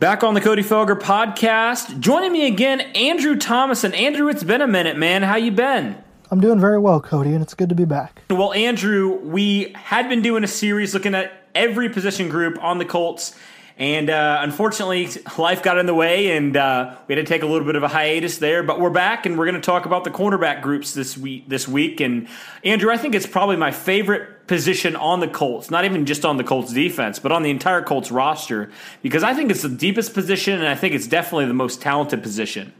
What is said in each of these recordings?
Back on the Cody Felger podcast. Joining me again, Andrew Thomas. And Andrew, it's been a minute, man. How you been? I'm doing very well, Cody, and it's good to be back. Well, Andrew, we had been doing a series looking at every position group on the Colts and uh, unfortunately, life got in the way, and uh, we had to take a little bit of a hiatus there. But we're back, and we're going to talk about the cornerback groups this week. This week, and Andrew, I think it's probably my favorite position on the Colts. Not even just on the Colts defense, but on the entire Colts roster, because I think it's the deepest position, and I think it's definitely the most talented position.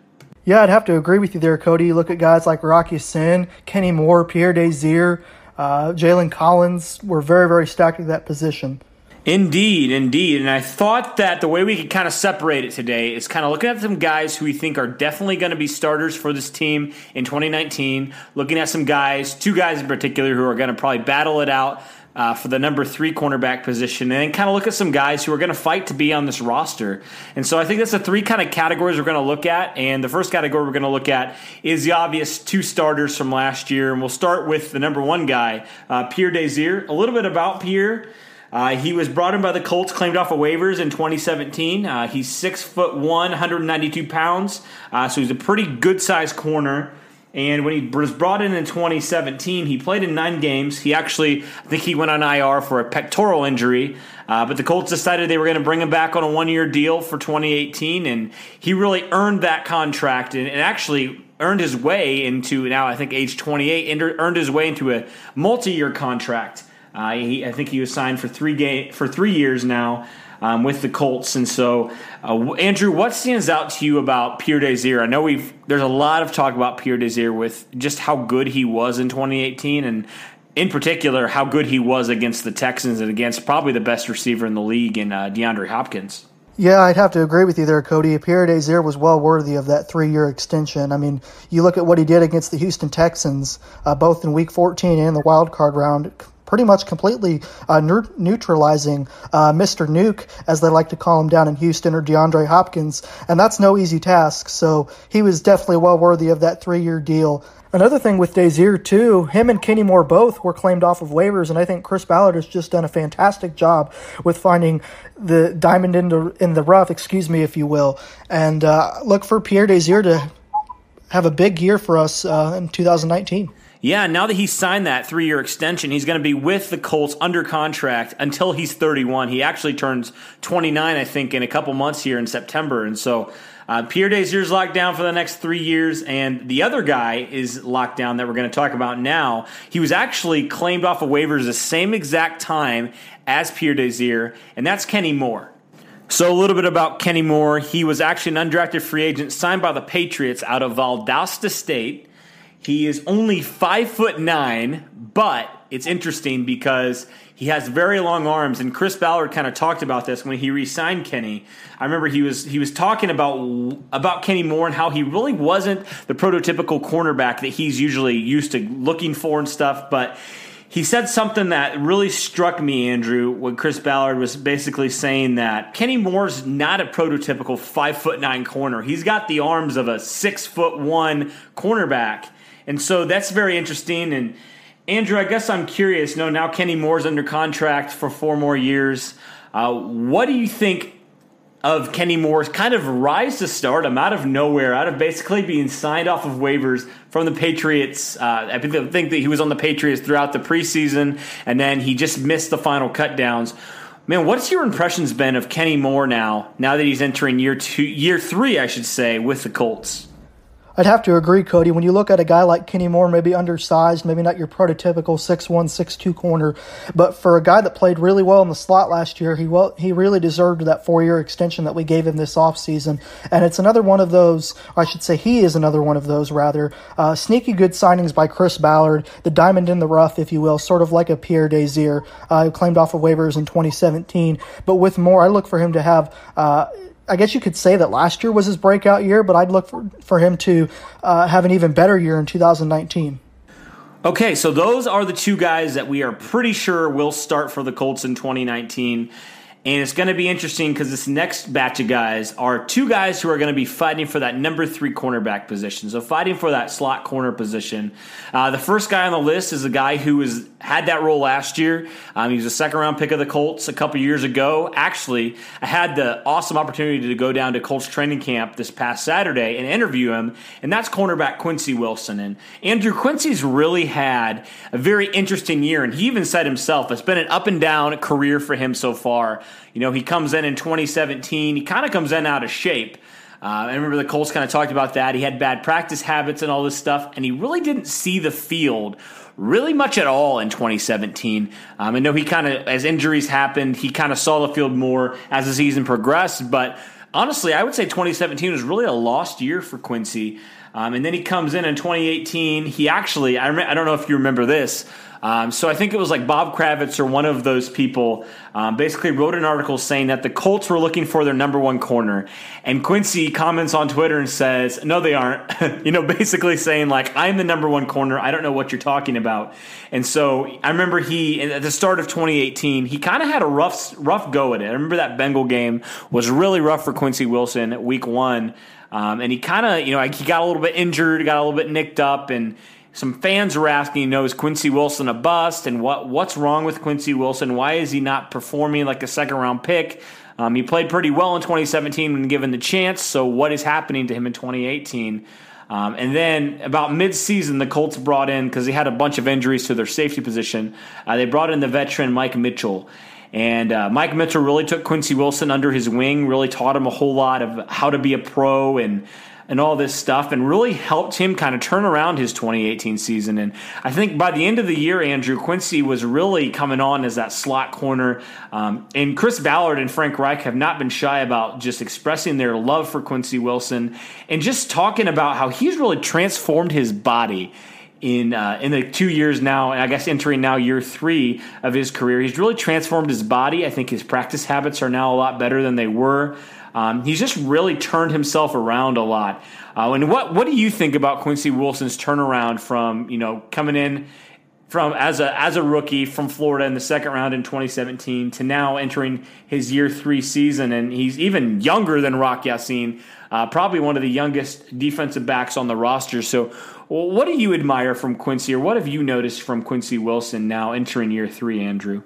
Yeah, I'd have to agree with you there, Cody. Look at guys like Rock Ya-Sin, Kenny Moore, Pierre Desir, uh, Jalen Collins. We're very, very stacked at that position. Indeed, indeed. And I thought that the way we could kind of separate it today is kind of looking at some guys who we think are definitely going to be starters for this team in 2019, looking at some guys, two guys in particular, who are going to probably battle it out uh, for the number three cornerback position, and then kind of look at some guys who are going to fight to be on this roster. And so I think that's the three kind of categories we're going to look at. And the first category we're going to look at is the obvious two starters from last year. And we'll start with the number one guy, uh, Pierre Desir. A little bit about Pierre. Uh, he was brought in by the Colts, claimed off of waivers in 2017. Uh, he's six foot one, 192 pounds, uh, so he's a pretty good sized corner. And when he was brought in in 2017, he played in nine games. He actually, I think he went on IR for a pectoral injury, uh, but the Colts decided they were going to bring him back on a one year deal for 2018, and he really earned that contract and, and actually earned his way into now I think age 28, earned his way into a multi year contract. Uh, he, I think he was signed for three for three years now um, with the Colts. And so, uh, Andrew, what stands out to you about Pierre Desir? I know we've there's a lot of talk about Pierre Desir with just how good he was in 2018, and in particular how good he was against the Texans and against probably the best receiver in the league in uh, DeAndre Hopkins. Yeah, I'd have to agree with you there, Cody. Pierre Desir was well worthy of that three-year extension. I mean, you look at what he did against the Houston Texans, uh, both in Week 14 and the wild card round pretty much completely uh, neutralizing uh, Mr. Nuke, as they like to call him down in Houston, or DeAndre Hopkins, and that's no easy task. So he was definitely well worthy of that three-year deal. Another thing with Desir too, him and Kenny Moore both were claimed off of waivers, and I think Chris Ballard has just done a fantastic job with finding the diamond in the in the rough, excuse me, if you will. And uh, look for Pierre Desir to have a big year for us uh, in 2019. Yeah, now that he's signed that three year extension, he's going to be with the Colts under contract until he's 31. He actually turns 29, I think, in a couple months here in September. And so uh, Pierre Desir's locked down for the next three years, and the other guy is locked down that we're going to talk about now. He was actually claimed off of waivers the same exact time as Pierre Desir, and that's Kenny Moore. So, a little bit about Kenny Moore. He was actually an undrafted free agent signed by the Patriots out of Valdosta State. He is only five foot nine, but it's interesting because he has very long arms. And Chris Ballard kind of talked about this when he re-signed Kenny. I remember he was he was talking about about Kenny Moore and how he really wasn't the prototypical cornerback that he's usually used to looking for and stuff, but. He said something that really struck me, Andrew, when Chris Ballard was basically saying that Kenny Moore's not a prototypical five foot nine corner. He's got the arms of a six foot one cornerback. And so that's very interesting. And Andrew, I guess I'm curious. No, now Kenny Moore's under contract for four more years. Uh, what do you think of Kenny Moore's kind of rise to stardom out of nowhere, out of basically being signed off of waivers from the Patriots? Uh, I think that he was on the Patriots throughout the preseason, and then he just missed the final cutdowns. Man, what's your impressions been of Kenny Moore now? Now that he's entering year two, year three, I should say, with the Colts. I'd have to agree, Cody. When you look at a guy like Kenny Moore, maybe undersized, maybe not your prototypical 6'1", 6'2 corner, but for a guy that played really well in the slot last year, he well, he really deserved that four-year extension that we gave him this offseason. And it's another one of those, I should say he is another one of those, rather, uh, sneaky good signings by Chris Ballard, the diamond in the rough, if you will, sort of like a Pierre Desir, uh, claimed off of waivers in 2017. But with Moore, I look for him to have... Uh, I guess you could say that last year was his breakout year, but I'd look for, for him to uh, have an even better year in 2019. Okay, so those are the two guys that we are pretty sure will start for the Colts in 2019. And it's going to be interesting because this next batch of guys are two guys who are going to be fighting for that number three cornerback position. So fighting for that slot corner position. Uh, the first guy on the list is a guy who was had that role last year. Um, he was a second round pick of the Colts a couple years ago. Actually, I had the awesome opportunity to go down to Colts training camp this past Saturday and interview him, and that's cornerback Quincy Wilson. And Andrew Quincy's really had a very interesting year, and he even said himself it's been an up and down career for him so far. You know, he comes in in 2017. He kind of comes in out of shape. Uh, I remember the Colts kind of talked about that. He had bad practice habits and all this stuff, and he really didn't see the field really much at all in 2017. Um, I know he kind of, as injuries happened, he kind of saw the field more as the season progressed. But honestly, I would say 2017 was really a lost year for Quincy. Um, and then he comes in in 2018. He actually, I, rem- I don't know if you remember this, um, so I think it was like Bob Kravitz or one of those people um, basically wrote an article saying that the Colts were looking for their number one corner, and Quincy comments on Twitter and says, "No, they aren't." you know, basically saying like, "I'm the number one corner. I don't know what you're talking about." And so I remember he at the start of 2018, he kind of had a rough rough go at it. I remember that Bengal game was really rough for Quincy Wilson at week one. Um, and he kind of, you know, he got a little bit injured, got a little bit nicked up, and some fans were asking, you know, is Quincy Wilson a bust? And what what's wrong with Quincy Wilson? Why is he not performing like a second round pick? Um, he played pretty well in 2017 when given the chance. So what is happening to him in 2018? Um, and then about midseason, the Colts brought in because they had a bunch of injuries to their safety position. Uh, they brought in the veteran Mike Mitchell. And uh, Mike Mitchell really took Quincy Wilson under his wing, really taught him a whole lot of how to be a pro and and all this stuff and really helped him kind of turn around his 2018 season. And I think by the end of the year, Andrew Quincy was really coming on as that slot corner. Um, and Chris Ballard and Frank Reich have not been shy about just expressing their love for Quincy Wilson and just talking about how he's really transformed his body in uh, in the two years now, and I guess entering now year three of his career. He's really transformed his body. I think his practice habits are now a lot better than they were. Um, he's just really turned himself around a lot. Uh, and what what do you think about Quincy Wilson's turnaround from you know coming in from as a as a rookie from Florida in the second round in 2017 to now entering his year three season, and he's even younger than Rock Ya-Sin, uh, probably one of the youngest defensive backs on the roster. So, what do you admire from Quincy, or what have you noticed from Quincy Wilson now entering year three, Andrew?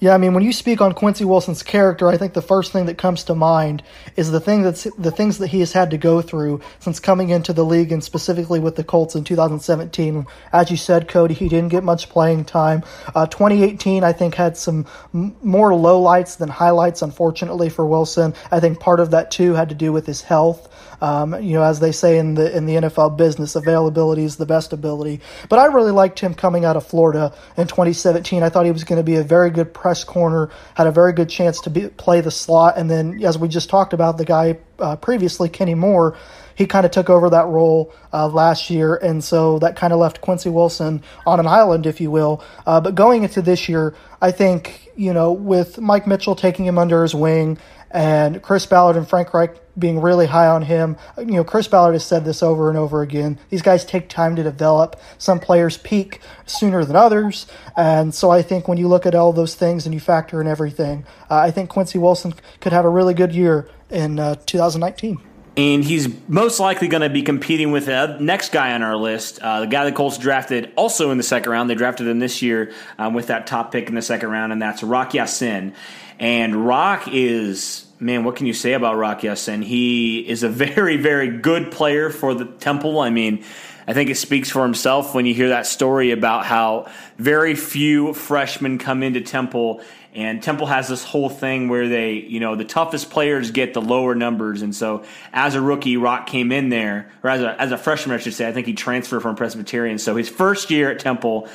Yeah, I mean, when you speak on Quincy Wilson's character, I think the first thing that comes to mind is the thing that's the things that he has had to go through since coming into the league, and specifically with the Colts in 2017. As you said, Cody, he didn't get much playing time. Uh, 2018, I think, had some m- more lowlights than highlights, unfortunately for Wilson. I think part of that too had to do with his health. Um, you know, as they say in the in the NFL business, availability is the best ability. But I really liked him coming out of Florida in 2017. I thought he was going to be a very good press corner, had a very good chance to be, play the slot, and then as we just talked about, the guy uh, previously, Kenny Moore he kind of took over that role uh, last year, and so that kind of left Quincy Wilson on an island, if you will. Uh, but going into this year, I think you know with Mike Mitchell taking him under his wing and Chris Ballard and Frank Reich being really high on him. You know, Chris Ballard has said this over and over again. These guys take time to develop. Some players peak sooner than others. And so I think when you look at all those things and you factor in everything, uh, I think Quincy Wilson could have a really good year in uh, 2019 and he's most likely going to be competing with the next guy on our list, uh, the guy the Colts drafted also in the second round. They drafted him this year um, with that top pick in the second round, and that's Rock Ya-Sin. And Rock is man, what can you say about Rock Ya-Sin? He is a very, very good player for the Temple. I mean, I think it speaks for himself when you hear that story about how very few freshmen come into Temple and Temple has this whole thing where they, you know, the toughest players get the lower numbers. And so as a rookie, Rock came in there, or as a, as a freshman, I should say, I think he transferred from Presbyterian. So his first year at Temple,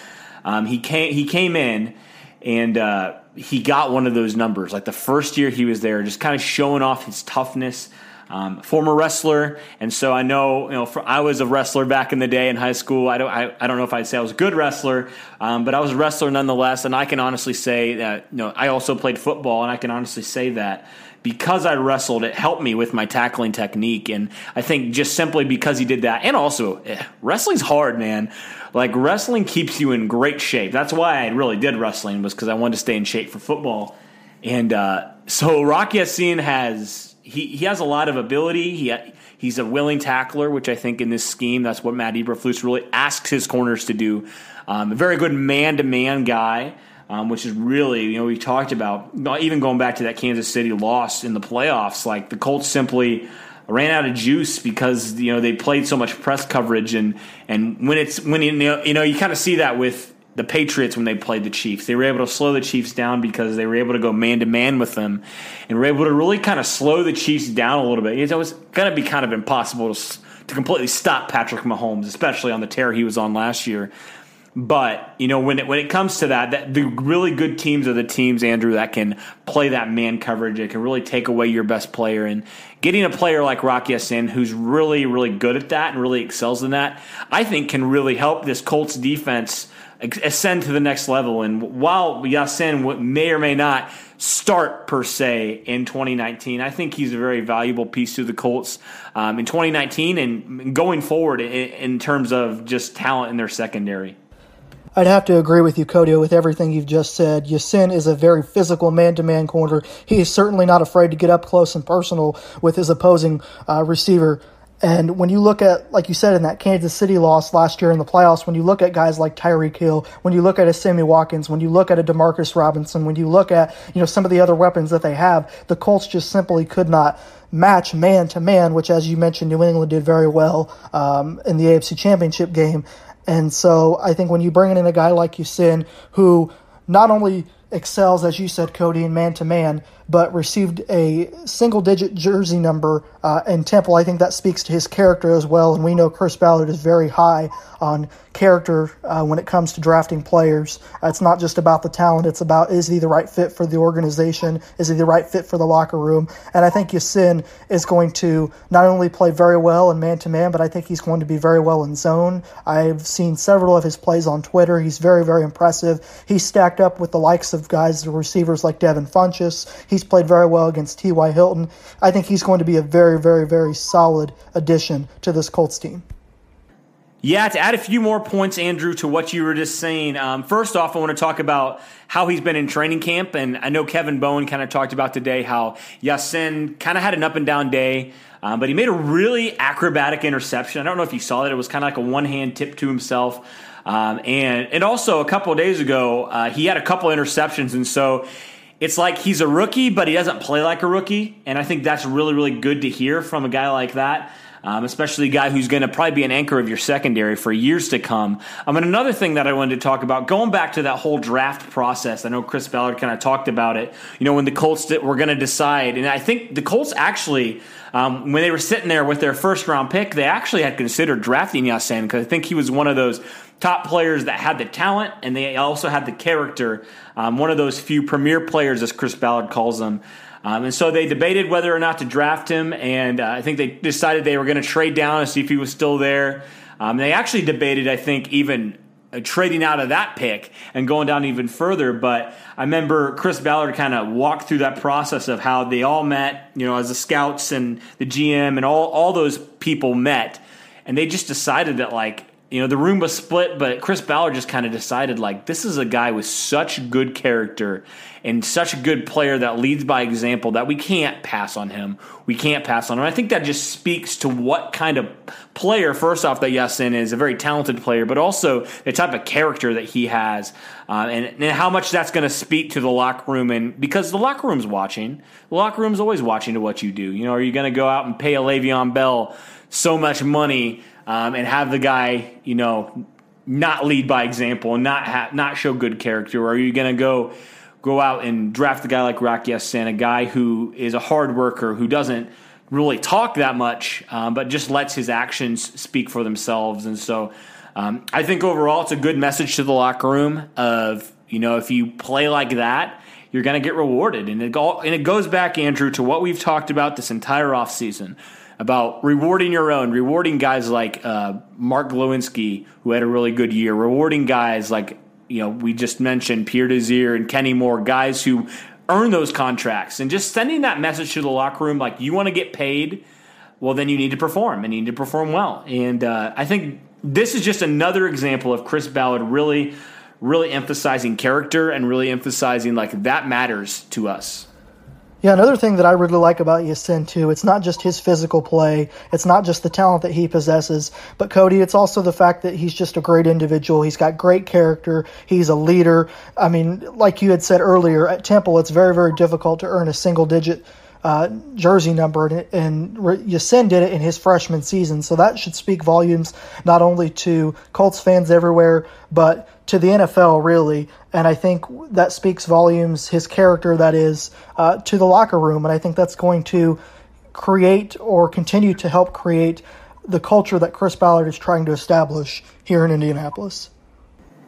um, he came he came in and uh, he got one of those numbers. Like the first year he was there, just kind of showing off his toughness. Um, former wrestler, and so I know you know for, I was a wrestler back in the day in high school. I don't I, I don't know if I'd say I was a good wrestler, um, but I was a wrestler nonetheless. And I can honestly say that you know I also played football, and I can honestly say that because I wrestled, it helped me with my tackling technique. And I think just simply because he did that, and also eh, wrestling's hard, man. Like wrestling keeps you in great shape. That's why I really did wrestling was because I wanted to stay in shape for football. And uh, so Rocky Ya-Sin has he, he has a lot of ability. He he's a willing tackler, which I think in this scheme that's what Matt Eberflus really asks his corners to do. Um, a very good man to man guy. Um, which is really, you know, we talked about even going back to that Kansas City loss in the playoffs. Like the Colts simply ran out of juice because you know they played so much press coverage and and when it's when you know you, know, you kind of see that with the Patriots when they played the Chiefs. They were able to slow the Chiefs down because they were able to go man to man with them and were able to really kind of slow the Chiefs down a little bit. It was going to be kind of impossible to, to completely stop Patrick Mahomes, especially on the tear he was on last year. But you know when it, when it comes to that, that, the really good teams are the teams, Andrew, that can play that man coverage. It can really take away your best player, and getting a player like Rock Ya-Sin, who's really really good at that and really excels in that, I think can really help this Colts defense ascend to the next level. And while Ya-Sin may or may not start per se in 2019, I think he's a very valuable piece to the Colts um, in 2019 and going forward in, in terms of just talent in their secondary. I'd have to agree with you, Cody, with everything you've just said. Ya-Sin is a very physical man-to-man corner. He is certainly not afraid to get up close and personal with his opposing uh, receiver. And when you look at, like you said, in that Kansas City loss last year in the playoffs, when you look at guys like Tyreek Hill, when you look at a Sammy Watkins, when you look at a Demarcus Robinson, when you look at you know some of the other weapons that they have, the Colts just simply could not match man to man, which, as you mentioned, New England did very well um, in the AFC Championship game. And so I think when you bring in a guy like Ya-Sin, who not only excels, as you said, Cody, in man to man, but received a single digit jersey number uh, in Temple. I think that speaks to his character as well. And we know Chris Ballard is very high on character uh, when it comes to drafting players. Uh, it's not just about the talent, it's about is he the right fit for the organization? Is he the right fit for the locker room? And I think Ya-Sin is going to not only play very well in man to man, but I think he's going to be very well in zone. I've seen several of his plays on Twitter. He's very, very impressive. He's stacked up with the likes of guys, the receivers like Devin Funchess. He's played very well against T.Y. Hilton. I think he's going to be a very, very, very solid addition to this Colts team. Yeah, to add a few more points, Andrew, to what you were just saying. Um, first off, I want to talk about how he's been in training camp. And I know Kevin Bowen kind of talked about today how Ya-Sin kind of had an up and down day, um, but he made a really acrobatic interception. I don't know if you saw that. It was kind of like a one hand tip to himself. Um, and, and also, a couple days ago, uh, he had a couple interceptions. And so it's like he's a rookie, but he doesn't play like a rookie. And I think that's really, really good to hear from a guy like that um, especially a guy who's going to probably be an anchor of your secondary for years to come. Um, and another thing that I wanted to talk about, going back to that whole draft process, I know Chris Ballard kind of talked about it. You know, when the Colts were going to decide, and I think the Colts actually. Um, when they were sitting there with their first round pick, they actually had considered drafting Ya-Sin because I think he was one of those top players that had the talent and they also had the character. Um, one of those few premier players, as Chris Ballard calls them. Um, and so they debated whether or not to draft him, and uh, I think they decided they were going to trade down and see if he was still there. Um, they actually debated, I think, even uh, trading out of that pick and going down even further. But I remember Chris Ballard kind of walked through that process of how they all met, you know, as the scouts and the GM and all, all those people met. And they just decided that, like, you know, the room was split, but Chris Ballard just kind of decided, like, this is a guy with such good character and such a good player that leads by example that we can't pass on him. We can't pass on him. I think that just speaks to what kind of player, first off, that Ya-Sin is a very talented player, but also the type of character that he has, uh, and, and how much that's going to speak to the locker room. And because the locker room's watching, the locker room's always watching to what you do. You know, are you going to go out and pay a Le'Veon Bell so much money um, and have the guy, you know, not lead by example and not ha- not show good character? Or are you going to go? go out and draft a guy like Rock Ya-Sin, a guy who is a hard worker, who doesn't really talk that much, um, but just lets his actions speak for themselves. And so um, I think overall it's a good message to the locker room of, you know, if you play like that, you're going to get rewarded. And it, go, and it goes back, Andrew, to what we've talked about this entire offseason about rewarding your own, rewarding guys like uh, Mark Glowinski, who had a really good year, rewarding guys like you know, we just mentioned Pierre Desir and Kenny Moore, guys who earn those contracts, and just sending that message to the locker room like you want to get paid, well, then you need to perform and you need to perform well. And uh, I think this is just another example of Chris Ballard really, really emphasizing character and really emphasizing like that matters to us. Yeah, another thing that I really like about Ya-Sin too, it's not just his physical play, it's not just the talent that he possesses, but Cody, it's also the fact that he's just a great individual. He's got great character. He's a leader. I mean, like you had said earlier, at Temple, it's very, very difficult to earn a single digit uh, jersey number, and, and did it in his freshman season. So that should speak volumes not only to Colts fans everywhere, but to the NFL, really. And I think that speaks volumes, his character, that is, uh, to the locker room. And I think that's going to create or continue to help create the culture that Chris Ballard is trying to establish here in Indianapolis.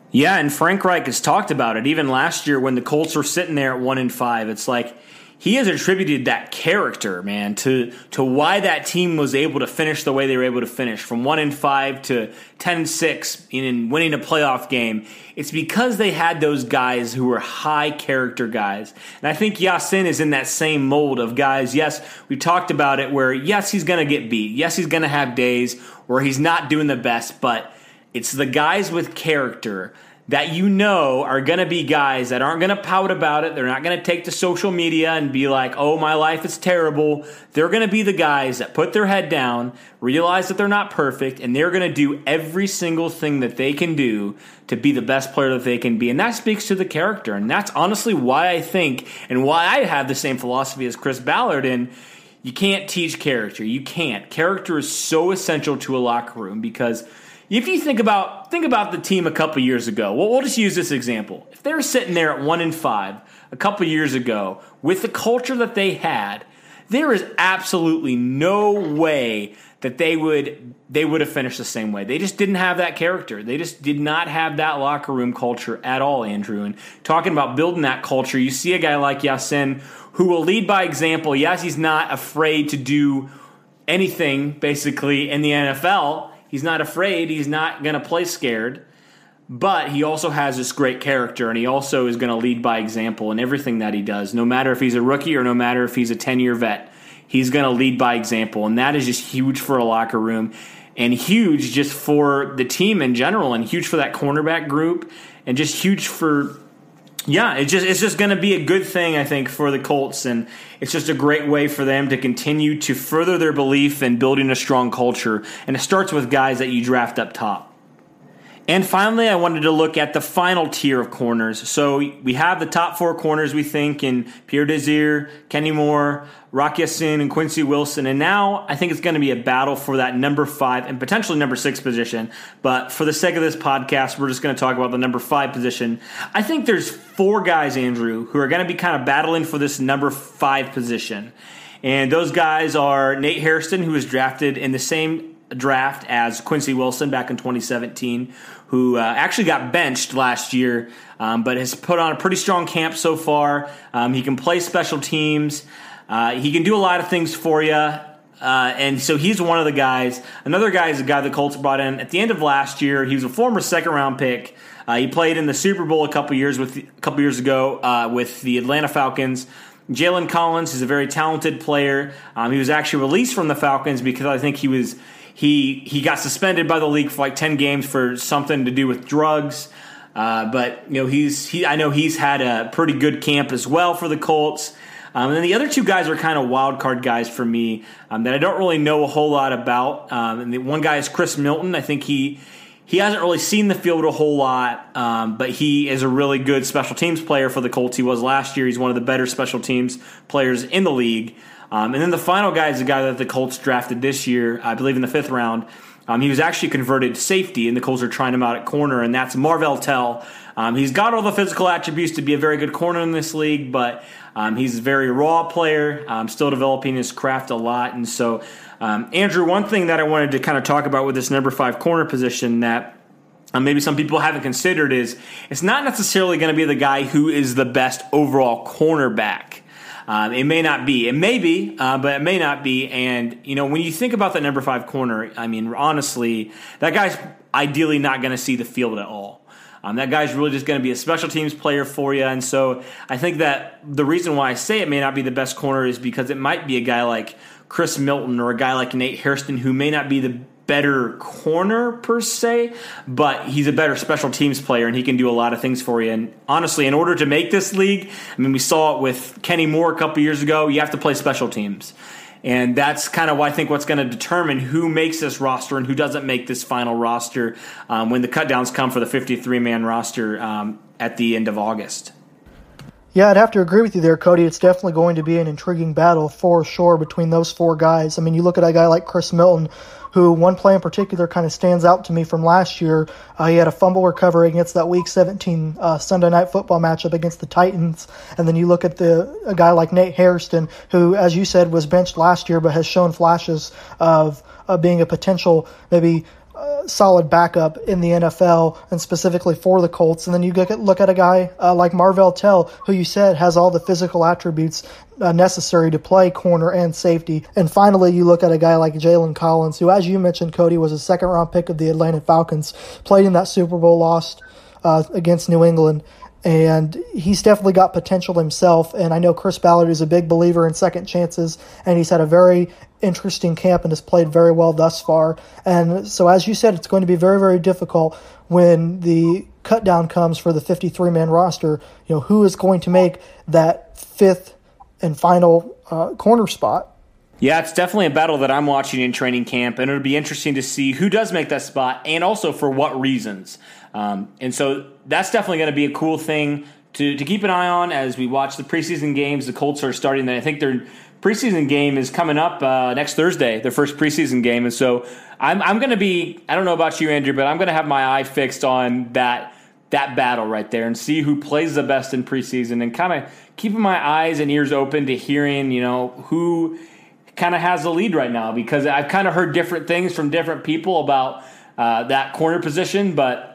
Yeah, and Frank Reich has talked about it. Even last year when the Colts were sitting there at one and five, it's like he has attributed that character, man, to to why that team was able to finish the way they were able to finish from one in five to ten and six in winning a playoff game. It's because they had those guys who were high character guys, and I think Ya-Sin is in that same mold of guys. Yes, we talked about it where yes he's going to get beat, yes he's going to have days where he's not doing the best, but it's the guys with character that you know are going to be guys that aren't going to pout about it. They're not going to take to social media and be like, oh, my life is terrible. They're going to be the guys that put their head down, realize that they're not perfect, and they're going to do every single thing that they can do to be the best player that they can be. And that speaks to the character. And that's honestly why I think and why I have the same philosophy as Chris Ballard. And you can't teach character. You can't. Character is so essential to a locker room because if you think about think about the team a couple years ago, well, we'll just use this example. If they were sitting there at one and five a couple years ago with the culture that they had, there is absolutely no way that they would they would have finished the same way. They just didn't have that character. They just did not have that locker room culture at all, Andrew. And talking about building that culture, you see a guy like Ya-Sin who will lead by example. Yes, he's not afraid to do anything basically in the NFL He's not afraid. He's not going to play scared. But he also has this great character, and he also is going to lead by example in everything that he does, no matter if he's a rookie or no matter if he's a 10 year vet. He's going to lead by example, and that is just huge for a locker room and huge just for the team in general, and huge for that cornerback group, and just huge for yeah, it's just it's just going to be a good thing, I think, for the Colts, and it's just a great way for them to continue to further their belief in building a strong culture. And it starts with guys that you draft up top. And finally, I wanted to look at the final tier of corners. So we have the top four corners, we think, in Pierre Desir, Kenny Moore, Rock Ya-Sin, and Quincy Wilson. And now I think it's going to be a battle for that number five and potentially number six position. But for the sake of this podcast, we're just going to talk about the number five position. I think there's four guys, Andrew, who are going to be kind of battling for this number five position. And those guys are Nate Hairston, who was drafted in the same draft as Quincy Wilson back in 2017, who uh, actually got benched last year, um, but has put on a pretty strong camp so far. Um, he can play special teams. Uh, he can do a lot of things for you. Uh, and so he's one of the guys. Another guy is a guy the Colts brought in at the end of last year. He was a former second round pick. Uh, he played in the Super Bowl a couple years with a couple years ago uh, with the Atlanta Falcons. Jalen Collins is a very talented player. Um, he was actually released from the Falcons because I think he was he he got suspended by the league for like ten games for something to do with drugs. Uh, but you know he's he I know he's had a pretty good camp as well for the Colts. Um, and then the other two guys are kind of wild card guys for me um, that I don't really know a whole lot about. Um, and the one guy is Chris Milton. I think he he hasn't really seen the field a whole lot, um, but he is a really good special teams player for the Colts. He was last year. He's one of the better special teams players in the league. Um, and then the final guy is the guy that the Colts drafted this year, I believe in the fifth round. Um, he was actually converted to safety, and the Colts are trying him out at corner, and that's Marvell Tell. Um, he's got all the physical attributes to be a very good corner in this league, but um, he's a very raw player, um, still developing his craft a lot. And so, um, Andrew, one thing that I wanted to kind of talk about with this number five corner position that maybe some people haven't considered is it's not necessarily going to be the guy who is the best overall cornerback. Um, it may not be. It may be, uh, but it may not be. And, you know, when you think about the number five corner, I mean, honestly, that guy's ideally not going to see the field at all. Um, that guy's really just going to be a special teams player for you. And so I think that the reason why I say it may not be the best corner is because it might be a guy like Chris Milton or a guy like Nate Hairston who may not be the better corner per se, but he's a better special teams player and he can do a lot of things for you. And honestly, in order to make this league, I mean, we saw it with Kenny Moore a couple years ago, you have to play special teams. And that's kind of why I think what's going to determine who makes this roster and who doesn't make this final roster um, when the cutdowns come for the 53 man roster um, at the end of August. Yeah, I'd have to agree with you there, Cody. It's definitely going to be an intriguing battle for sure between those four guys. I mean, you look at a guy like Chris Milton, who one play in particular kind of stands out to me from last year. Uh, he had a fumble recovery against that Week 17 uh, Sunday Night Football matchup against the Titans, and then you look at the a guy like Nate Hairston, who, as you said, was benched last year but has shown flashes of uh, being a potential maybe solid backup in the NFL and specifically for the Colts. And then you look at a guy uh, like Marvell Tell, who you said has all the physical attributes uh, necessary to play corner and safety. And finally, you look at a guy like Jalen Collins, who, as you mentioned, Cody, was a second round pick of the Atlanta Falcons, played in that Super Bowl, lost uh, against New England and he's definitely got potential himself. And I know Chris Ballard is a big believer in second chances, and he's had a very interesting camp and has played very well thus far. And so, as you said, it's going to be very, very difficult when the cut down comes for the 53 man roster. You know, who is going to make that fifth and final uh, corner spot? Yeah, it's definitely a battle that I'm watching in training camp, and it'll be interesting to see who does make that spot and also for what reasons. Um, and so that's definitely going to be a cool thing to, to keep an eye on as we watch the preseason games. The Colts are starting, and I think their preseason game is coming up uh, next Thursday, their first preseason game. And so I'm, I'm going to be, I don't know about you, Andrew, but I'm going to have my eye fixed on that that battle right there and see who plays the best in preseason and kind of keeping my eyes and ears open to hearing, you know, who kind of has the lead right now because I've kind of heard different things from different people about uh, that corner position, but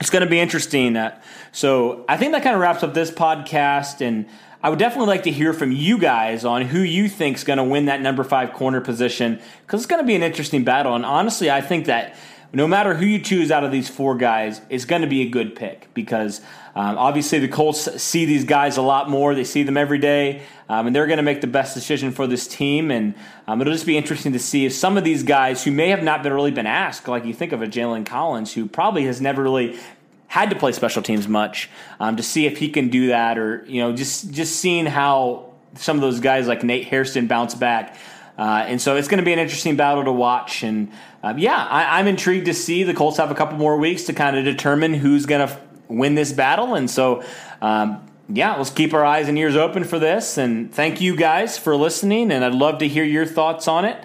it's going to be interesting. Uh, so I think that kind of wraps up this podcast, and I would definitely like to hear from you guys on who you think is going to win that number five corner position because it's going to be an interesting battle. And honestly, I think that no matter who you choose out of these four guys, it's going to be a good pick because um, obviously the Colts see these guys a lot more. They see them every day, um, and they're going to make the best decision for this team. And um, it'll just be interesting to see if some of these guys who may have not been really been asked, like you think of a Jalen Collins, who probably has never really had to play special teams much, um, to see if he can do that, or you know, just just seeing how some of those guys like Nate Hairston bounce back. Uh, and so it's going to be an interesting battle to watch. And uh, yeah, I, am intrigued to see the Colts have a couple more weeks to kind of determine who's going to f- win this battle. And so, um, yeah, let's keep our eyes and ears open for this. And thank you guys for listening. And I'd love to hear your thoughts on it.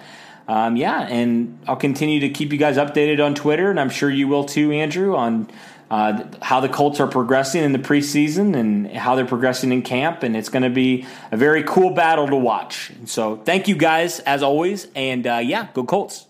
Um, yeah, and I'll continue to keep you guys updated on Twitter, and I'm sure you will too, Andrew, on uh, how the Colts are progressing in the preseason and how they're progressing in camp. And it's going to be a very cool battle to watch. And so thank you guys as always. And uh, yeah, go Colts.